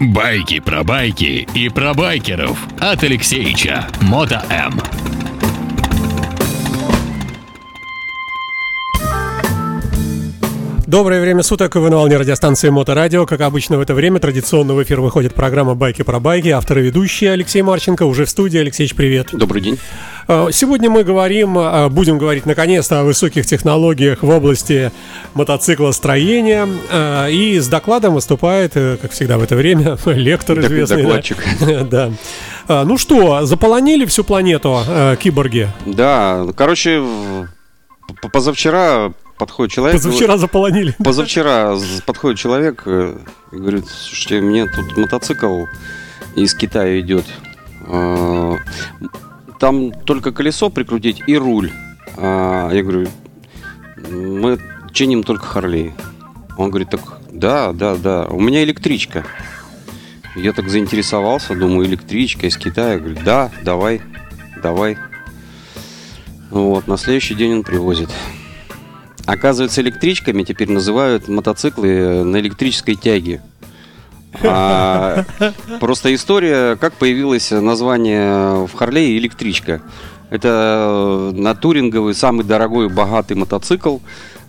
Байки про байки и про байкеров от Алексеича Мото М. Доброе время суток, вы на волне радиостанции Моторадио. Как обычно в это время традиционно в эфир выходит программа «Байки про байки». Автор и ведущий Алексей Марченко уже в студии. Алексеевич, привет. Добрый день. А, сегодня мы говорим, а, будем говорить наконец-то о высоких технологиях в области мотоциклостроения. А, и с докладом выступает, э, как всегда в это время, лектор известный. Докладчик. Да. Ну что, заполонили всю планету киборги? Да, короче, позавчера подходит человек. Позавчера ну, заполонили. Позавчера подходит человек э, и говорит, слушайте, мне тут мотоцикл из Китая идет. Э, там только колесо прикрутить и руль. А, я говорю, мы чиним только Харлей. Он говорит, так да, да, да, у меня электричка. Я так заинтересовался, думаю, электричка из Китая. Говорю, да, давай, давай. Вот, на следующий день он привозит. Оказывается, электричками теперь называют мотоциклы на электрической тяге. А, просто история, как появилось название в Харлее электричка. Это на туринговый самый дорогой богатый мотоцикл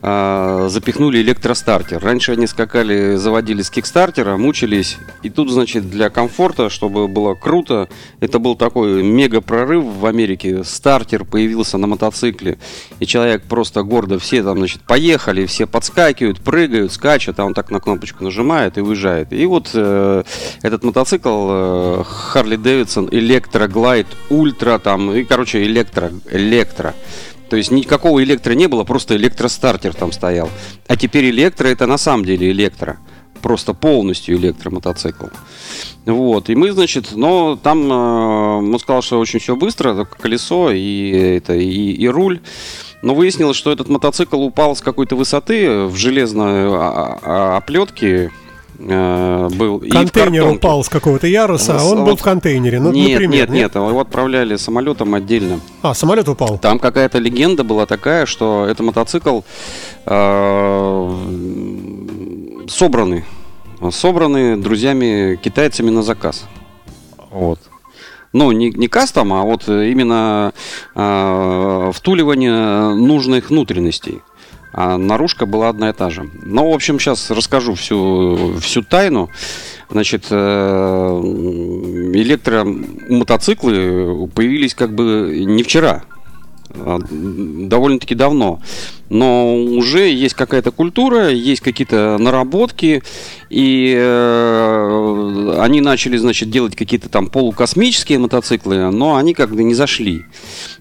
а, запихнули электростартер. Раньше они скакали, заводили с кикстартера, мучились. И тут, значит, для комфорта, чтобы было круто, это был такой мега прорыв в Америке. Стартер появился на мотоцикле. И человек просто гордо, все там, значит, поехали, все подскакивают, прыгают, скачут, а он так на кнопочку нажимает и уезжает. И вот э, этот мотоцикл э, Davidson Electra Glide Ultra там, и, короче, электро, электро. То есть никакого электро не было, просто электростартер там стоял. А теперь электро это на самом деле электро. Просто полностью электромотоцикл. Вот. И мы, значит, но там э, он сказал, что очень все быстро, колесо и, это, и, и руль. Но выяснилось, что этот мотоцикл упал с какой-то высоты в железной а, а, оплетке э, был. Контейнер упал с какого-то яруса, а он вот, был в контейнере. Ну, нет, например, нет, нет, его отправляли самолетом отдельно. А, самолет упал? Там какая-то легенда была такая, что это мотоцикл э, собранный. Собранный друзьями китайцами на заказ. Вот. Ну, не, не кастом, а вот именно э, втуливание нужных внутренностей а наружка была одна и та же. Ну, в общем, сейчас расскажу всю, всю тайну. Значит, э, электромотоциклы появились как бы не вчера, довольно-таки давно но уже есть какая-то культура, есть какие-то наработки, и э, они начали, значит, делать какие-то там полукосмические мотоциклы, но они как бы не зашли.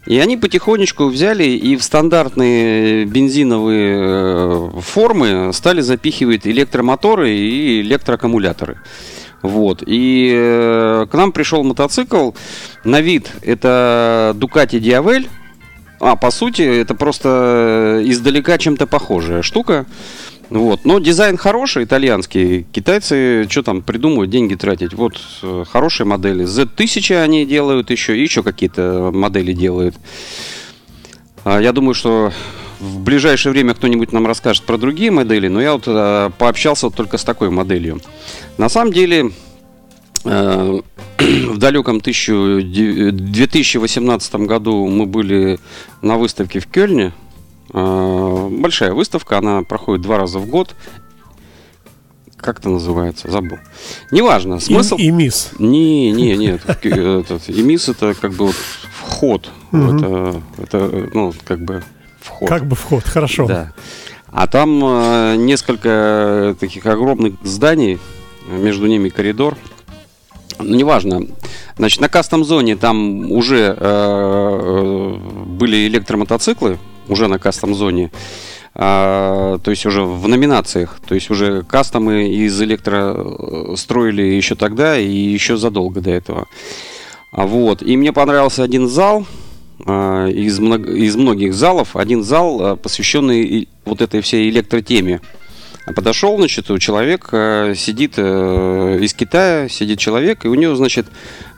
И они потихонечку взяли и в стандартные бензиновые э, формы стали запихивать электромоторы и электроаккумуляторы. Вот. И э, к нам пришел мотоцикл. На вид это Ducati Diavel а, по сути, это просто э, издалека чем-то похожая штука. Вот. Но дизайн хороший, итальянский. Китайцы что там придумывают, деньги тратить. Вот э, хорошие модели. Z1000 они делают еще, и еще какие-то модели делают. А, я думаю, что в ближайшее время кто-нибудь нам расскажет про другие модели, но я вот а, пообщался только с такой моделью. На самом деле, в далеком 2018 году мы были на выставке в Кельне. А, большая выставка, она проходит два раза в год. Как это называется? Забыл. Неважно. Смысл... И, и мисс. Не, не, нет. Этот, и мисс это как бы вот вход. Это, это, ну, как бы вход. Как бы вход, хорошо. Да. А там э, несколько таких огромных зданий, между ними коридор. Ну, неважно. Значит, на кастом-зоне там уже э, были электромотоциклы, уже на кастом-зоне. А, то есть уже в номинациях, то есть уже кастомы из электро э, строили еще тогда и еще задолго до этого. А вот. И мне понравился один зал а, из, много, из многих залов, один зал, а, посвященный вот этой всей электротеме. Подошел, значит, у человека сидит э, из Китая, сидит человек, и у него, значит,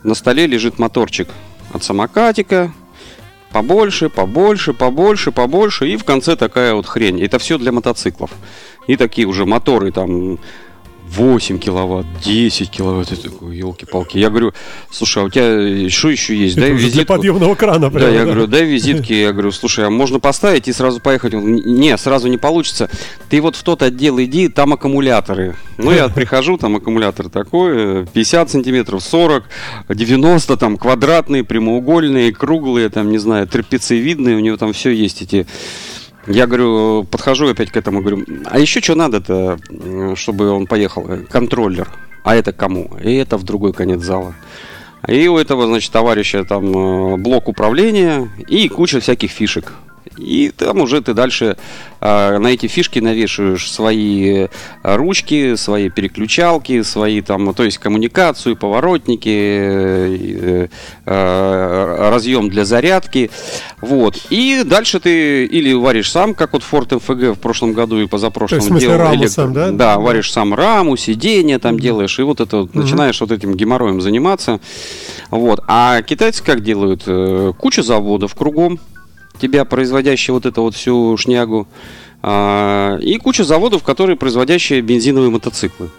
на столе лежит моторчик от самокатика, побольше, побольше, побольше, побольше, и в конце такая вот хрень. Это все для мотоциклов. И такие уже моторы там 8 киловатт, 10 киловатт. Я такой, елки-палки. Я говорю, слушай, а у тебя что еще есть? Дай визитку. Для подъемного крана. Прямо, да, я да? говорю, дай визитки. Я говорю, слушай, а можно поставить и сразу поехать? Он, не, сразу не получится. Ты вот в тот отдел иди, там аккумуляторы. Ну, я прихожу, там аккумулятор такой, 50 сантиметров, 40, 90, там квадратные, прямоугольные, круглые, там, не знаю, трапециевидные, у него там все есть эти я говорю, подхожу опять к этому, говорю, а еще что надо-то, чтобы он поехал? Контроллер. А это кому? И это в другой конец зала. И у этого, значит, товарища там э, блок управления и куча всяких фишек. И там уже ты дальше э, на эти фишки навешиваешь свои а, ручки, свои переключалки, свои там, то есть коммуникацию, поворотники, э, э, разъем для зарядки. Вот. И дальше ты или варишь сам, как вот Ford MFG в прошлом году и позапрошлом то есть, делал. Раму или, сам, да? Да, варишь сам раму, сиденье там mm-hmm. делаешь, и вот это mm-hmm. начинаешь вот этим геморроем заниматься. Вот. А китайцы как делают? Э, куча заводов кругом тебя, производящие вот эту вот всю шнягу, а, и куча заводов, которые производящие бензиновые мотоциклы.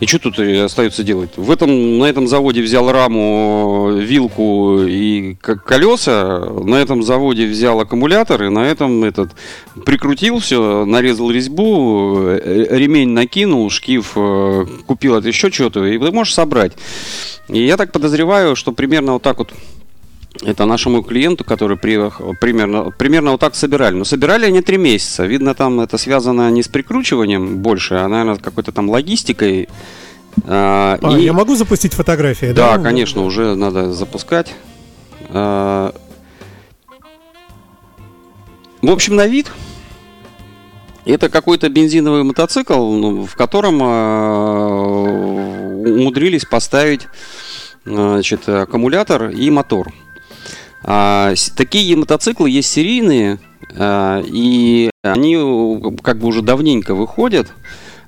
И что тут остается делать? В этом, на этом заводе взял раму, вилку и колеса, на этом заводе взял аккумулятор, и на этом этот прикрутил все, нарезал резьбу, э, ремень накинул, шкив э, купил это еще что-то, и ты можешь собрать. И я так подозреваю, что примерно вот так вот это нашему клиенту, который приехал, примерно, примерно вот так собирали. Но собирали они три месяца. Видно, там это связано не с прикручиванием больше, а, наверное, какой-то там логистикой. А, а, и... я могу запустить фотографии? Да, да, конечно, уже надо запускать. А... В общем, на вид это какой-то бензиновый мотоцикл, ну, в котором а, умудрились поставить значит, аккумулятор и мотор. А, такие мотоциклы есть серийные, а, и они как бы уже давненько выходят,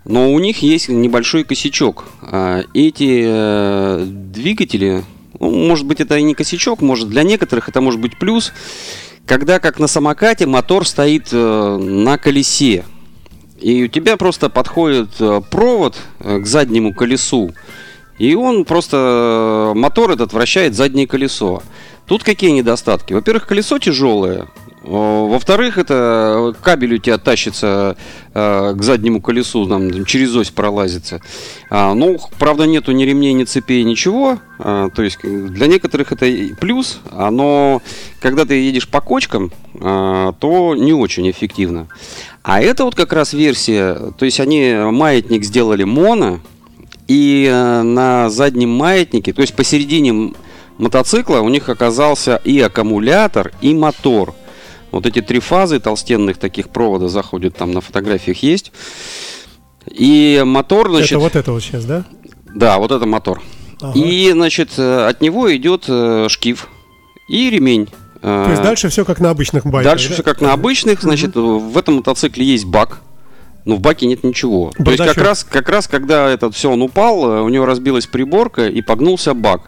но у них есть небольшой косячок. А, эти э, двигатели, ну, может быть, это и не косячок, может для некоторых это может быть плюс, когда как на самокате мотор стоит э, на колесе. И у тебя просто подходит э, провод к заднему колесу, и он просто мотор этот вращает заднее колесо. Тут какие недостатки? Во-первых, колесо тяжелое. Во-вторых, это кабель у тебя тащится э, к заднему колесу, там, через ось пролазится. А, ну, правда, нету ни ремней, ни цепей, ничего. А, то есть для некоторых это плюс, но когда ты едешь по кочкам, а, то не очень эффективно. А это вот как раз версия, то есть они маятник сделали моно, и э, на заднем маятнике, то есть посередине мотоцикла у них оказался и аккумулятор, и мотор. Вот эти три фазы толстенных таких провода заходят, там на фотографиях есть. И мотор, значит... Это вот это вот сейчас, да? Да, вот это мотор. Ага. И, значит, э, от него идет э, шкив и ремень. То есть дальше все как на обычных байках? Дальше да? все как на обычных. Значит, угу. в этом мотоцикле есть бак но в баке нет ничего. Бардачок. То есть как раз, как раз, когда этот все он упал, э, у него разбилась приборка и погнулся бак.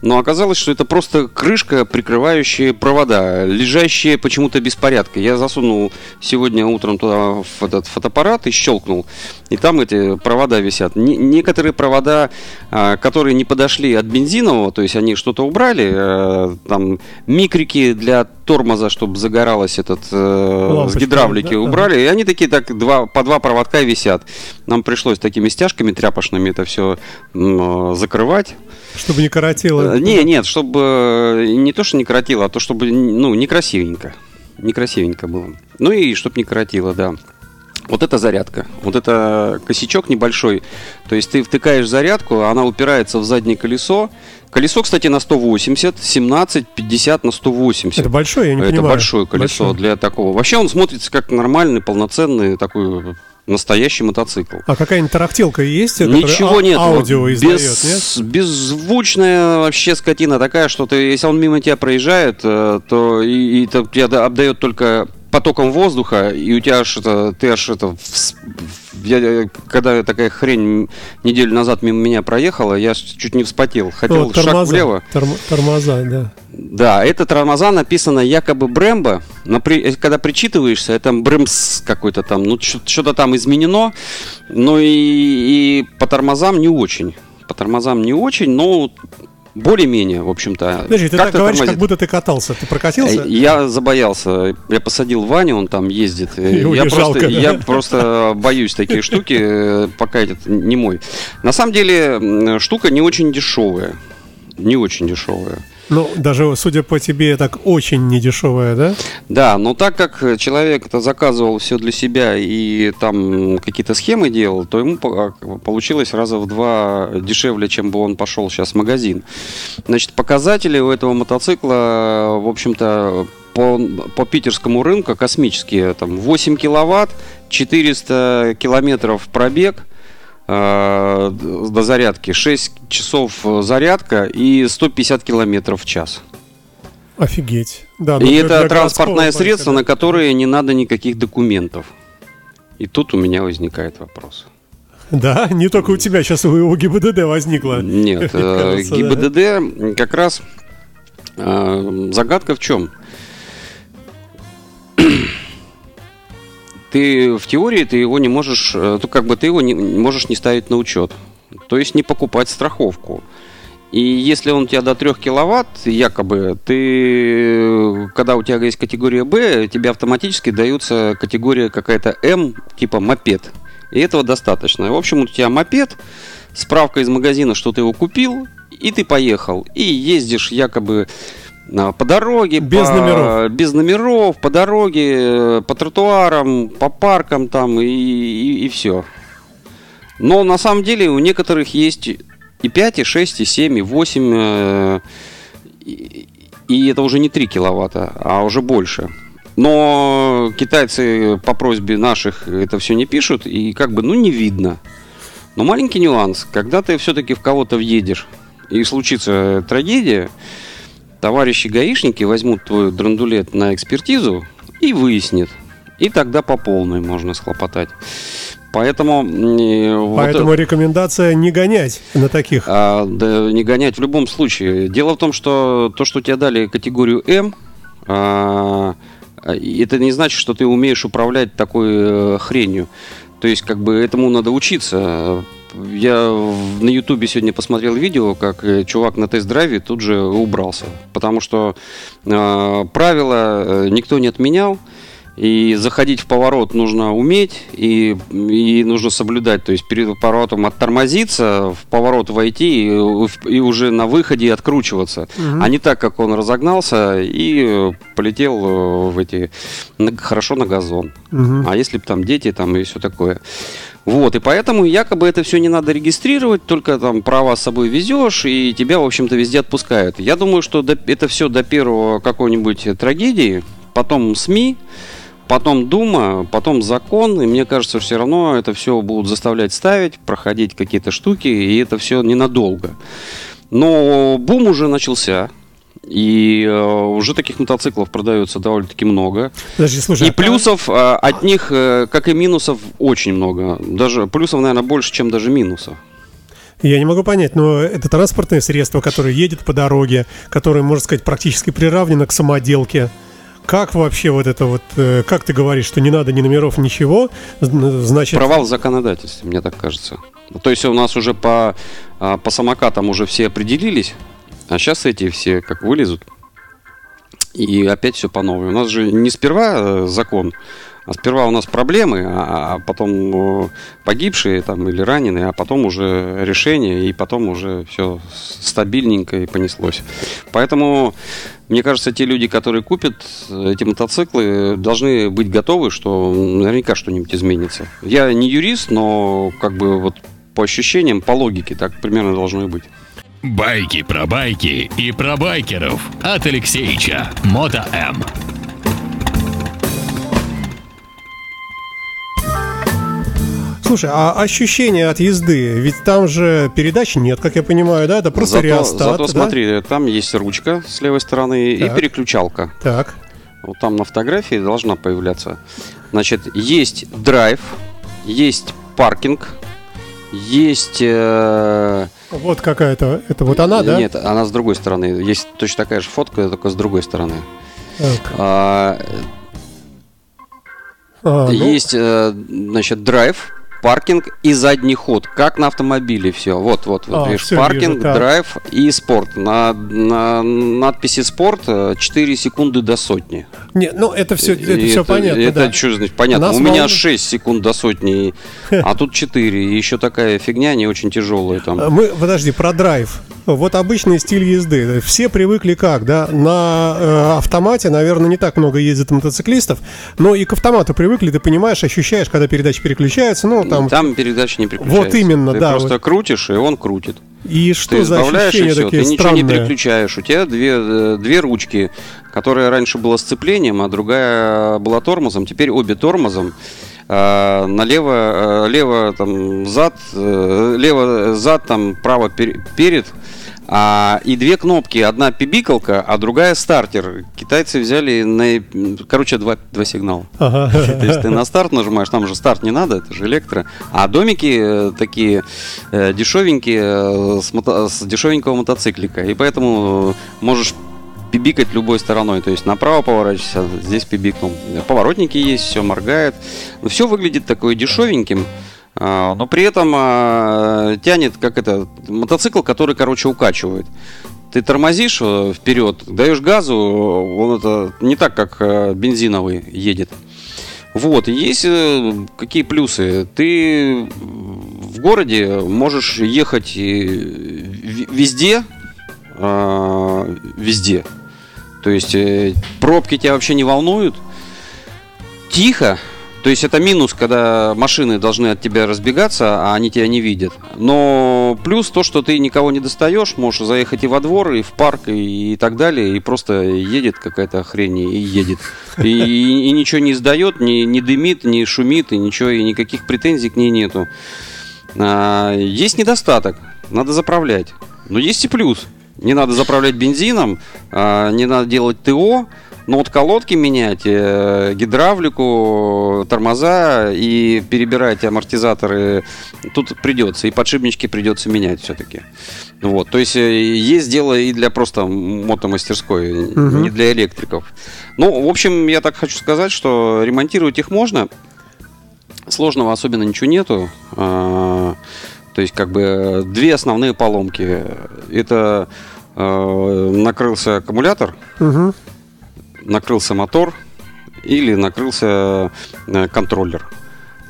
Но оказалось, что это просто крышка, прикрывающая провода, лежащие почему-то беспорядка. Я засунул сегодня утром туда этот фотоаппарат и щелкнул. И там эти провода висят. Н- некоторые провода, а, которые не подошли от бензинового, то есть они что-то убрали, а, там микрики для тормоза, чтобы загоралось этот э, с гидравлики да? убрали. И они такие так два, по два проводка висят. Нам пришлось такими стяжками тряпочными это все э, закрывать. Чтобы не коротило. Э, не, нет, чтобы не то, что не коротило, а то, чтобы ну, некрасивенько. Некрасивенько было. Ну и чтобы не коротило, да. Вот это зарядка. Вот это косячок небольшой. То есть ты втыкаешь зарядку, она упирается в заднее колесо. Колесо, кстати, на 180, 17, 50 на 180. Это большое, я не это понимаю. Это большое колесо большое. для такого. Вообще он смотрится как нормальный, полноценный такой настоящий мотоцикл. А какая-нибудь тарахтелка есть? Ничего нет. Аудио издает, Без, нет? Беззвучная вообще скотина такая, что ты, если он мимо тебя проезжает, э, то и, и тебя обдает только потоком воздуха, и у тебя аж это, ты аж это я, когда такая хрень неделю назад мимо меня проехала, я чуть не вспотел. Хотел О, тормоза, шаг влево. торм- тормоза, да. Да, это тормоза написано якобы Брэмбо, но при, э, когда причитываешься, это Брэмс какой-то там, ну что-то там изменено, но и, и по тормозам не очень. По тормозам не очень, но более-менее, в общем-то. Подожди, ты так как-то говоришь, как тормозит. будто ты катался. Ты прокатился? Э, Я забоялся. Я посадил Ваню, он там ездит. Э, Его Я не просто, жалко, да? я просто боюсь такие штуки, э, пока этот не мой. На самом деле, штука не очень дешевая. Не очень дешевая. Ну, даже, судя по тебе, так очень недешевая, да? Да, но так как человек это заказывал все для себя и там какие-то схемы делал, то ему по- получилось раза в два дешевле, чем бы он пошел сейчас в магазин. Значит, показатели у этого мотоцикла, в общем-то, по, по питерскому рынку космические. Там 8 киловатт, 400 километров пробег э, до зарядки, 6 часов зарядка и 150 километров в час. Офигеть. Да, ну, И это транспортное средство, на которое не надо никаких документов. И тут у меня возникает вопрос. Да, не только у тебя, сейчас у, у ГИБДД возникло. Нет, э, Кажется, да. ГИБДД как раз э, загадка в чем? Ты в теории ты его не можешь, э, то как бы ты его не можешь не ставить на учет. То есть не покупать страховку. И если он у тебя до 3 киловатт, якобы, ты, когда у тебя есть категория Б, тебе автоматически дается категория какая-то М, типа мопед. И этого достаточно. В общем, у тебя мопед, справка из магазина, что ты его купил, и ты поехал. И ездишь якобы по дороге. Без по- номеров. Без номеров, по дороге, э, по тротуарам, по паркам там и, все. Но на самом деле у некоторых есть и 5, и 6, и 7, и 8. э, И, и это уже не 3 киловатта, а уже больше. Но китайцы по просьбе наших это все не пишут, и как бы, ну, не видно. Но маленький нюанс, когда ты все-таки в кого-то въедешь, и случится трагедия, товарищи гаишники возьмут твой драндулет на экспертизу и выяснят. И тогда по полной можно схлопотать. Поэтому... э, вот Поэтому рекомендация не гонять на таких. а, да не гонять в любом случае. Дело в том, что то, что тебе дали категорию М, а, это не значит, что ты умеешь управлять такой э, хренью. То есть, как бы этому надо учиться. Я на Ютубе сегодня посмотрел видео, как э, чувак на тест-драйве тут же убрался. Потому что э, правила э, никто не отменял. И заходить в поворот нужно уметь и, и нужно соблюдать. То есть перед поворотом оттормозиться, в поворот войти и, и уже на выходе откручиваться. А не так, как он разогнался и э, полетел э, в эти хорошо на газон. Мгм. А если бы там дети там и все такое. Вот, и поэтому якобы это все не надо регистрировать, только там права с собой везешь, и тебя, в общем-то, везде отпускают. Я думаю, что до- это все до первого какой-нибудь трагедии, потом СМИ, потом Дума, потом закон, и мне кажется, все равно это все будут заставлять ставить, проходить какие-то штуки, и это все ненадолго. Но бум уже начался, и э, уже таких мотоциклов продается довольно-таки много. Подожди, слушай. И а плюсов а, от них, э, как и минусов, очень много. Даже плюсов, наверное, больше, чем даже минусов. Я не могу понять, но это транспортное средство, которое едет по дороге, которое, можно сказать, практически приравнено к самоделке. Как вообще вот это вот, э, как ты говоришь, что не надо ни номеров, ничего, зн- значит... Провал в законодательстве, мне так кажется. То есть у нас уже по, а, по самокатам уже все определились, а сейчас эти все как вылезут. И опять все по новой. У нас же не сперва э, закон, а сперва у нас проблемы, а, а потом э, погибшие там или раненые, а потом уже решение, и потом уже все стабильненько и понеслось. Поэтому, мне кажется, те люди, которые купят эти мотоциклы, должны быть готовы, что наверняка что-нибудь изменится. Я не юрист, но как бы вот по ощущениям, по логике, так примерно должно и быть. Байки про байки и про байкеров от Алексеича. Мото М. Слушай, а ощущения от езды? Ведь там же передач нет, как я понимаю, да? Это просто зато, реостат, зато да? смотри, там есть ручка с левой стороны Так. и переключалка. Так, Вот там на фотографии должна появляться. Значит, есть драйв, есть паркинг, есть... Э, вот какая-то, это вот она, да? Нет, она с другой стороны. Есть точно такая же фотка, только с другой стороны. А, а, ну... Есть, э, значит, драйв, паркинг и задний ход, как на автомобиле все. Вот, вот, вот, а, видишь, паркинг, вижу, драйв и спорт. На, на надписи спорт 4 э, секунды до сотни. Не, ну это все, это все это, понятно. Это да. что значит понятно? Нас У меня 6 секунд до сотни, а тут 4. И еще такая фигня не очень тяжелая там. А мы, подожди, про драйв. Вот обычный стиль езды. Все привыкли как, да? На э, автомате, наверное, не так много ездит мотоциклистов, но и к автомату привыкли, ты понимаешь, ощущаешь, когда передачи переключаются, ну, там... Там передача не переключается. Вот именно, ты да. Ты просто вот. крутишь, и он крутит. И что ты за ощущения и все, такие Ты ничего не переключаешь. У тебя две, э, две ручки, которая раньше была сцеплением, а другая была тормозом. Теперь обе тормозом. А, налево, э, лево там зад, э, лево зад, там право перед. А, и две кнопки, одна пибикалка, а другая стартер. Китайцы взяли на, короче, два, два сигнала. Ага. То есть ты на старт нажимаешь, там же старт не надо, это же электро. А домики э, такие э, дешевенькие, э, с, мото, с дешевенького мотоциклика. И поэтому можешь пибикать любой стороной. То есть направо поворачивайся, здесь пибикнул. Поворотники есть, все моргает. Все выглядит такой дешевеньким. А, но при этом а, тянет, как это, мотоцикл, который, короче, укачивает. Ты тормозишь э, вперед, даешь газу, он это не так, как э, бензиновый едет. Вот, есть э, какие плюсы. Ты в городе можешь ехать везде, а, везде. То есть пробки тебя вообще не волнуют. Тихо, то есть это минус, когда машины должны от тебя разбегаться, а они тебя не видят. Но плюс то, что ты никого не достаешь, можешь заехать и во двор, и в парк, и, и так далее, и просто едет какая-то хрень и едет. И, и, и ничего не издает, не, не дымит, не шумит, и ничего, и никаких претензий к ней нету. А, есть недостаток, надо заправлять. Но есть и плюс. Не надо заправлять бензином, а, не надо делать ТО, но вот колодки менять, э, гидравлику, тормоза и перебирать амортизаторы тут придется. И подшипнички придется менять все-таки. Вот, то есть э, есть дело и для просто мотомастерской, угу. не для электриков. Ну, в общем, я так хочу сказать, что ремонтировать их можно. Сложного особенно ничего нету. То есть, как бы, две основные поломки. Это э, накрылся аккумулятор. Угу накрылся мотор или накрылся э, контроллер.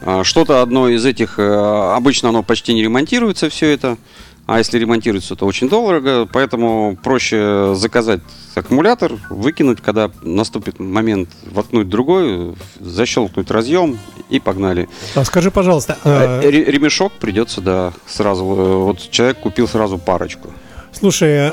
А, что-то одно из этих, э, обычно оно почти не ремонтируется все это, а если ремонтируется, то очень дорого, поэтому проще заказать аккумулятор, выкинуть, когда наступит момент воткнуть другой, защелкнуть разъем и погнали. А скажи, пожалуйста... А... Ремешок придется, да, сразу. Вот человек купил сразу парочку. Слушай,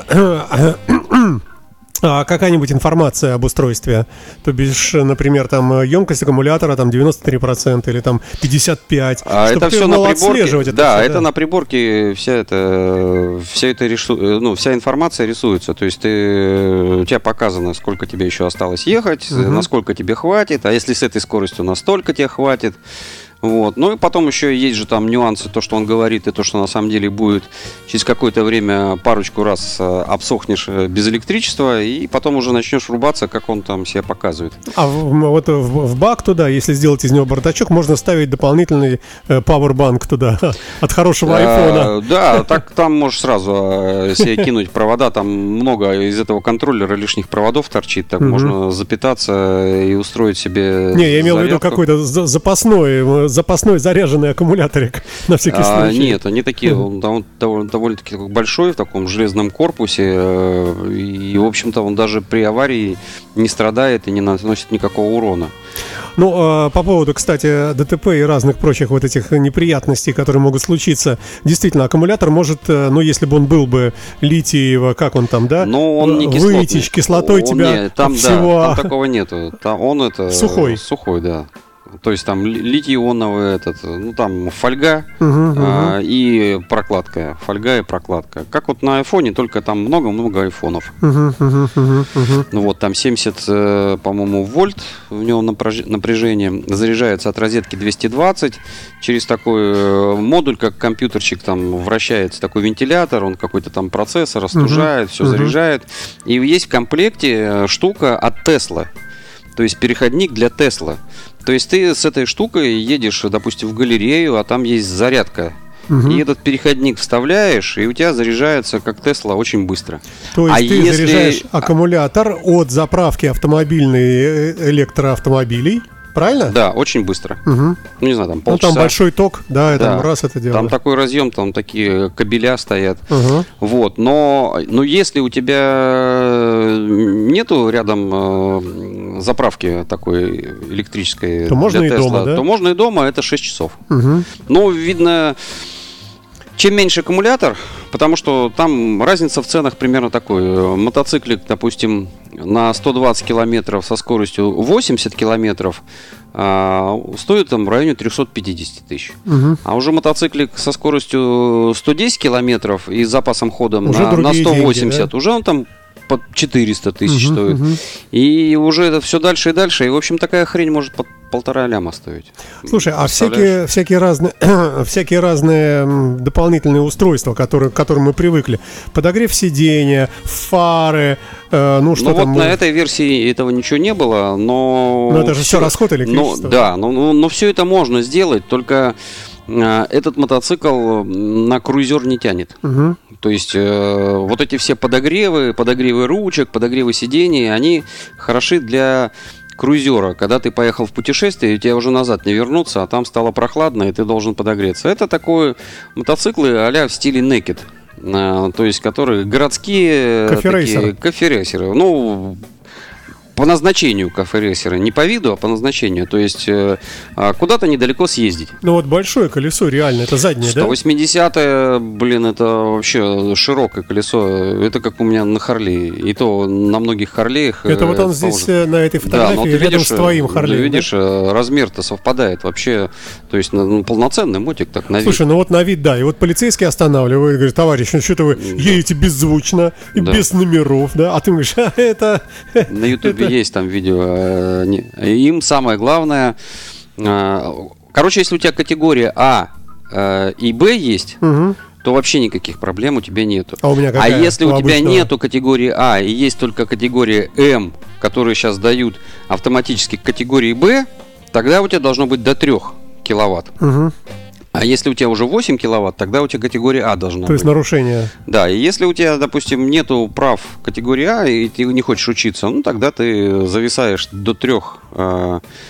а какая-нибудь информация об устройстве. То бишь, например, там емкость аккумулятора там 93% или там 55%. А это все на приборке. Это да, это да. на приборке вся это, вся это рису, ну, вся информация рисуется. То есть ты, у тебя показано, сколько тебе еще осталось ехать, угу. насколько тебе хватит, а если с этой скоростью настолько тебе хватит. Вот. Ну и потом еще есть же там нюансы, то, что он говорит, и то, что на самом деле будет через какое-то время парочку раз э, обсохнешь э, без электричества, и потом уже начнешь рубаться, как он там себя показывает. А в, вот в, в бак туда, если сделать из него бардачок, можно ставить дополнительный пауэрбанк туда от хорошего айфона. Да, так там можешь сразу э, себе кинуть провода, там много из этого контроллера лишних проводов торчит, так можно запитаться и устроить себе Не, я имел в виду какой-то запасной запасной заряженный аккумуляторик на всякий а, случай? Нет, они такие, он, он довольно-таки большой в таком железном корпусе, э, и, в общем-то, он даже при аварии не страдает и не наносит никакого урона. Ну, а, по поводу, кстати, ДТП и разных прочих вот этих неприятностей, которые могут случиться, действительно, аккумулятор может, э, ну, если бы он был бы литиево, как он там, да? Ну, он не кислотный. Выйти кислотой он, тебя нет, там, всего... Да, там такого нету. Там он это... Сухой. Сухой, да. То есть там ли- литий-ионовый этот, ну там фольга Мгм, а, и прокладка. Фольга и прокладка. Как вот на айфоне, только там много-много айфонов. мгм, мгм, мгм. Ну вот, там 70, э, по-моему, вольт в него напряж- напряжение. Заряжается от розетки 220. Через такой э, модуль, как компьютерчик, там вращается такой вентилятор, он какой-то там процессор, остужает, все мгм. заряжает. И есть в комплекте э, штука от Тесла. То есть переходник для Тесла. То есть ты с этой штукой едешь, допустим, в галерею, а там есть зарядка. Мгм. И этот переходник вставляешь, и у тебя заряжается, как Тесла, очень быстро. То есть А ты если- заряжаешь аккумулятор от заправки автомобильной э, электроавтомобилей, правильно? Да, очень быстро. Мгм. Ну, не знаю, там Ну полчаса. там большой ток, да, и там Да. раз это дело. Там такой разъем, там такие кабеля стоят. Ага. Вот, но, но если у тебя нету рядом э, заправки такой электрической, То можно для и дома, да? то можно и дома, это 6 часов. Мгм. Ну, видно, чем меньше аккумулятор, потому что там разница в ценах примерно такой. Мотоциклик, допустим, на 120 километров со скоростью 80 километров а, стоит там в районе 350 тысяч. Мгм. А уже мотоциклик со скоростью 110 километров и с запасом Уже на, на другие 180, деньги, да? уже он там под 400 тысяч Мгм, стоит. мгм. И уже это все дальше и дальше. И, в общем, такая хрень может под полтора ляма стоить. Слушай, а всякие, всякие разные, всякие разные дополнительные устройства, которые, к которым мы привыкли, подогрев сидения, фары, э, ну что ну там, вот на мы- этой версии этого ничего не было, но... Ну, это же всё расход электричества. Ну, да, но, но, но все это можно сделать, только этот мотоцикл на круизер не тянет. Мгм. То есть э, вот эти все подогревы, подогревы ручек, подогревы сидений, они хороши для круизера, когда ты поехал в путешествие, и тебе уже назад не вернуться, а там стало прохладно, и ты должен подогреться. Это такой мотоциклы а в стиле Naked. э, То есть, которые городские Коферейсеры. такие, коферейсеры. Ну, по назначению коферейсера. Не по виду, а по назначению. То есть, э, а, куда-то недалеко съездить. Ну вот большое колесо, реально, это заднее, да? 180 блин, это вообще широкое колесо. Это как у меня на Харли. И то на многих Харлеях. Это э, вот он здесь положено. э, на этой Да, фотографии но ты рядом видишь, с твоим э, Харлеем. ты да? видишь, э, размер-то совпадает вообще. То есть ну, полноценный мотик так на вид. Слушай, ну вот на вид, да. И вот полицейский останавливает, говорит, товарищ, ну что-то вы едете беззвучно и Да. без номеров, да? А ты говоришь, а это... На Ютубе есть там видео. э, Им самое главное. э, Короче, если у тебя категория А э, и Б есть, то вообще никаких проблем у тебя нету. А у меня А какая? если у тебя обычного? нету категории А и есть только категория М, которые сейчас дают автоматически к категории Б, тогда у тебя должно быть до 3 киловатт. Мгм. А если у тебя уже 8 киловатт, тогда у тебя категория А должна То есть быть. нарушение. Да, и если у тебя, допустим, нету прав категории А, и ты не хочешь учиться, ну тогда ты зависаешь до трех.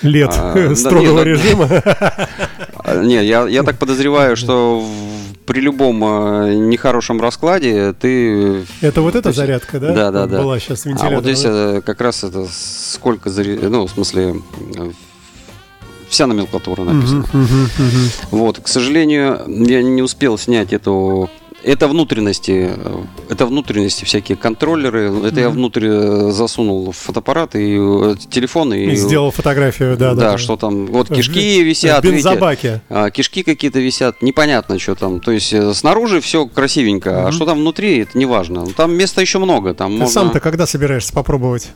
Лет А, да, строгого нет, да. режима. не, я, я так подозреваю, что в- при любом э, нехорошем раскладе ты Это вот эта То есть- зарядка, да? Да, да, да. Была сейчас А вентилятор. вот здесь э, как раз это сколько заре- ну, в смысле, э, вся номенклатура написана. Мгм, мгм, мгм. Вот, к сожалению, я не успел снять эту. Это внутренности, это внутренности всякие контроллеры. Это я внутрь э, засунул в фотоаппарат и э, телефон и, И сделал фотографию, да, да, да. что там, вот В кишки бен- висят, В видите, бензобаке. а, кишки какие-то висят, непонятно, что там. То есть э, снаружи все красивенько, а Мгм. что там внутри, это не важно. Там места еще много, там Ты можно. сам-то когда собираешься попробовать?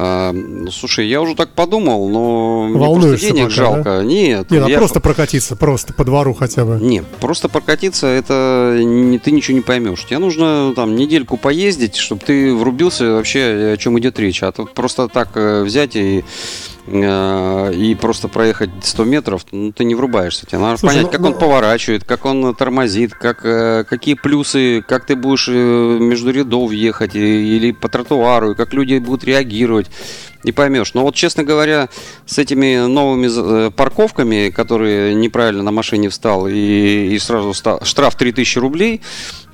А, ну, слушай, я уже так подумал, но мне Волнуешься просто денег пока, жалко. Нет, Не, ну я просто прокатиться, просто по двору хотя бы. Не, просто прокатиться, это не, ты ничего не поймешь. Тебе нужно там недельку поездить, чтобы ты врубился вообще, о чем идет речь. А тут просто так э, взять и, и просто проехать 100 метров, ну, ты не врубаешься. Тебе надо Слушай, понять, ну- как ну- он поворачивает, как он тормозит, как, э, какие плюсы, как ты будешь э, между рядов ехать или по тротуару, и как люди будут реагировать. И поймешь. Но вот, честно говоря, с этими новыми э, парковками, которые неправильно на машине встал, и, и сразу ста- штраф 3000 рублей,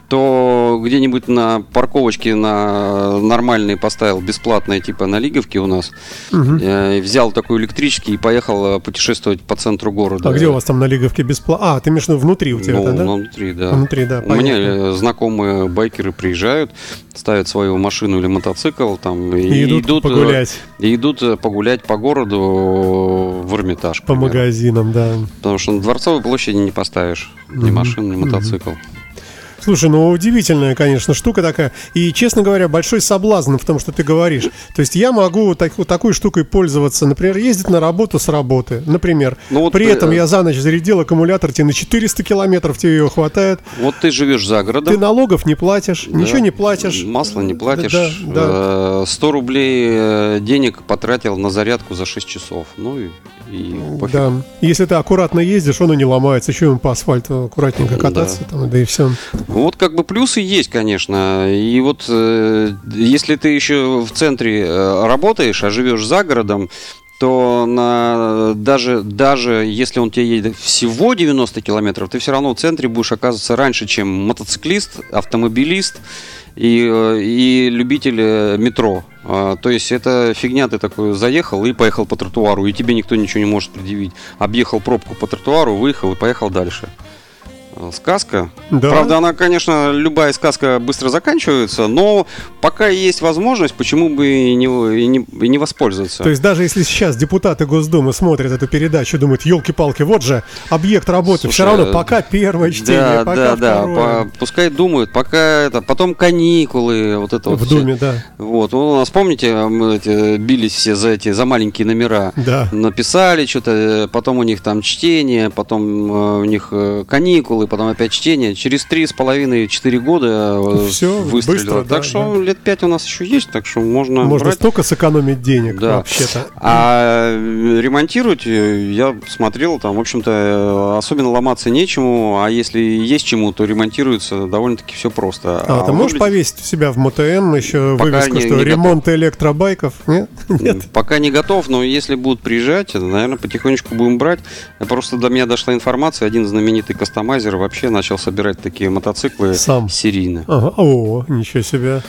то где-нибудь на парковочке на нормальный поставил бесплатные типа на Лиговке у нас. Э, взял такой электрический и поехал э, путешествовать по центру города. А где у вас там на Лиговке бесплатно? А, ты имеешь в виду внутри у тебя, Ну, да? ну, внутри, да. Внутри, да, У меня понятно. э, знакомые байкеры приезжают, ставят свою машину или мотоцикл там и, И идут э, погулять и идут погулять по городу в Эрмитаж. по примеру. магазинам, да. Потому что на Дворцовой площади не поставишь ни машину, ни мотоцикл. Слушай, ну удивительная, конечно, штука такая. И, честно говоря, большой соблазн в том, что ты говоришь. То есть я могу так- такой штукой пользоваться. Например, ездить на работу с работы. Например. Ну вот При ты, этом э, я за ночь зарядил аккумулятор, тебе на 400 километров тебе его хватает. Вот ты живешь за городом. Ты налогов не платишь, Да. ничего не платишь. Масло не платишь. Да, да. Э, 100 рублей э, денег потратил на зарядку за 6 часов. Ну и, и пофиг. Да. Если ты аккуратно ездишь, он и не ломается. Еще ему по асфальту аккуратненько кататься, там, да и все. Вот как бы плюсы есть, конечно. И вот э, если ты еще в центре э, работаешь, а живешь за городом, то на, даже, даже если он тебе едет всего 90 километров, ты все равно в центре будешь оказываться раньше, чем мотоциклист, автомобилист и, э, и любитель э, метро. А, То есть это фигня, ты такой заехал и поехал по тротуару, и тебе никто ничего не может предъявить. Объехал пробку по тротуару, выехал и поехал дальше. А, Сказка. Да. Правда, она, конечно, любая сказка быстро заканчивается, но пока есть возможность, почему бы и не, и не, и не воспользоваться. То есть даже если сейчас депутаты Госдумы смотрят эту передачу думают, елки-палки, вот же объект работы, все Слушай, равно э, пока первое чтение, да, пока да, да, второе. по- пускай думают, пока это, потом каникулы, вот это вот. В все. Думе, да. Вот, ну, у нас, помните, мы эти, бились все за эти, за маленькие номера. Да. Написали что-то, потом у них там чтение, потом э, у них э, каникулы, потом опять чтение. Через три с половиной, четыре года э, Всё, выстрелило. быстро, да, так что лет пять у нас еще есть, так что можно, Можно брать. столько сэкономить денег Да. вообще-то. А э, ремонтировать э, я смотрел, там, в общем-то, особенно ломаться нечему, а если есть чему, то ремонтируется довольно-таки все просто. А, ты можешь выглядит- повесить у себя в МТН еще Пока вывеску, не- что не ремонт электробайков? Нет? Нет? Пока не готов, но если будут приезжать, наверное, потихонечку будем брать. Просто до меня дошла информация, один знаменитый кастомайзер вообще начал собирать такие мотоциклы Сам. серийно. Ага. О, ничего себе.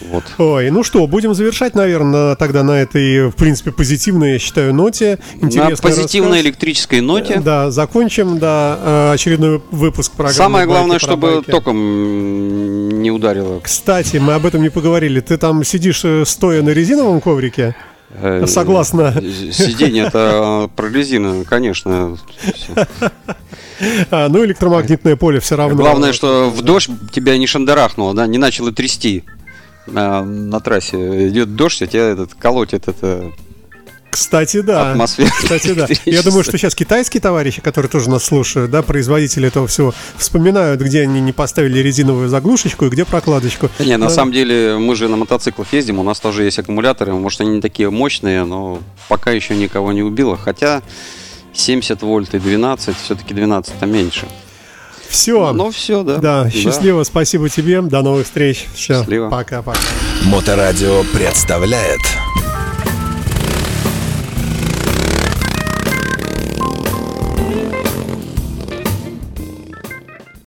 Вот. Ой, ну что, будем завершать, наверное, тогда на этой, в принципе, позитивной, я считаю, ноте. На Интересный позитивной рассказ. электрической ноте. Да, закончим, да, э, очередной выпуск программы. Самое «Байки главное, чтобы байки». током не ударило. Кстати, мы об этом не поговорили. Ты там сидишь э, стоя на резиновом коврике? Э, Согласно. э, Сиденье это про резину, конечно. А, ну, электромагнитное поле все равно. Главное, что в дождь тебя не шандарахнуло, да, не начало трясти. На, на трассе идет дождь, а тебя этот колотит это Кстати, да. атмосфера. Кстати, да. Я думаю, что сейчас китайские товарищи, которые тоже нас слушают, да, производители этого всего, вспоминают, где они не поставили резиновую заглушечку и где прокладочку. Да Не, на Да. самом деле мы же на мотоциклах ездим, у нас тоже есть аккумуляторы, может они не такие мощные, но пока еще никого не убило, хотя 70 вольт и 12, все-таки 12 это меньше. Все. Ну все, да. Да, счастливо, спасибо тебе, до новых встреч. Все, Счастливо. пока-пока. Моторадио представляет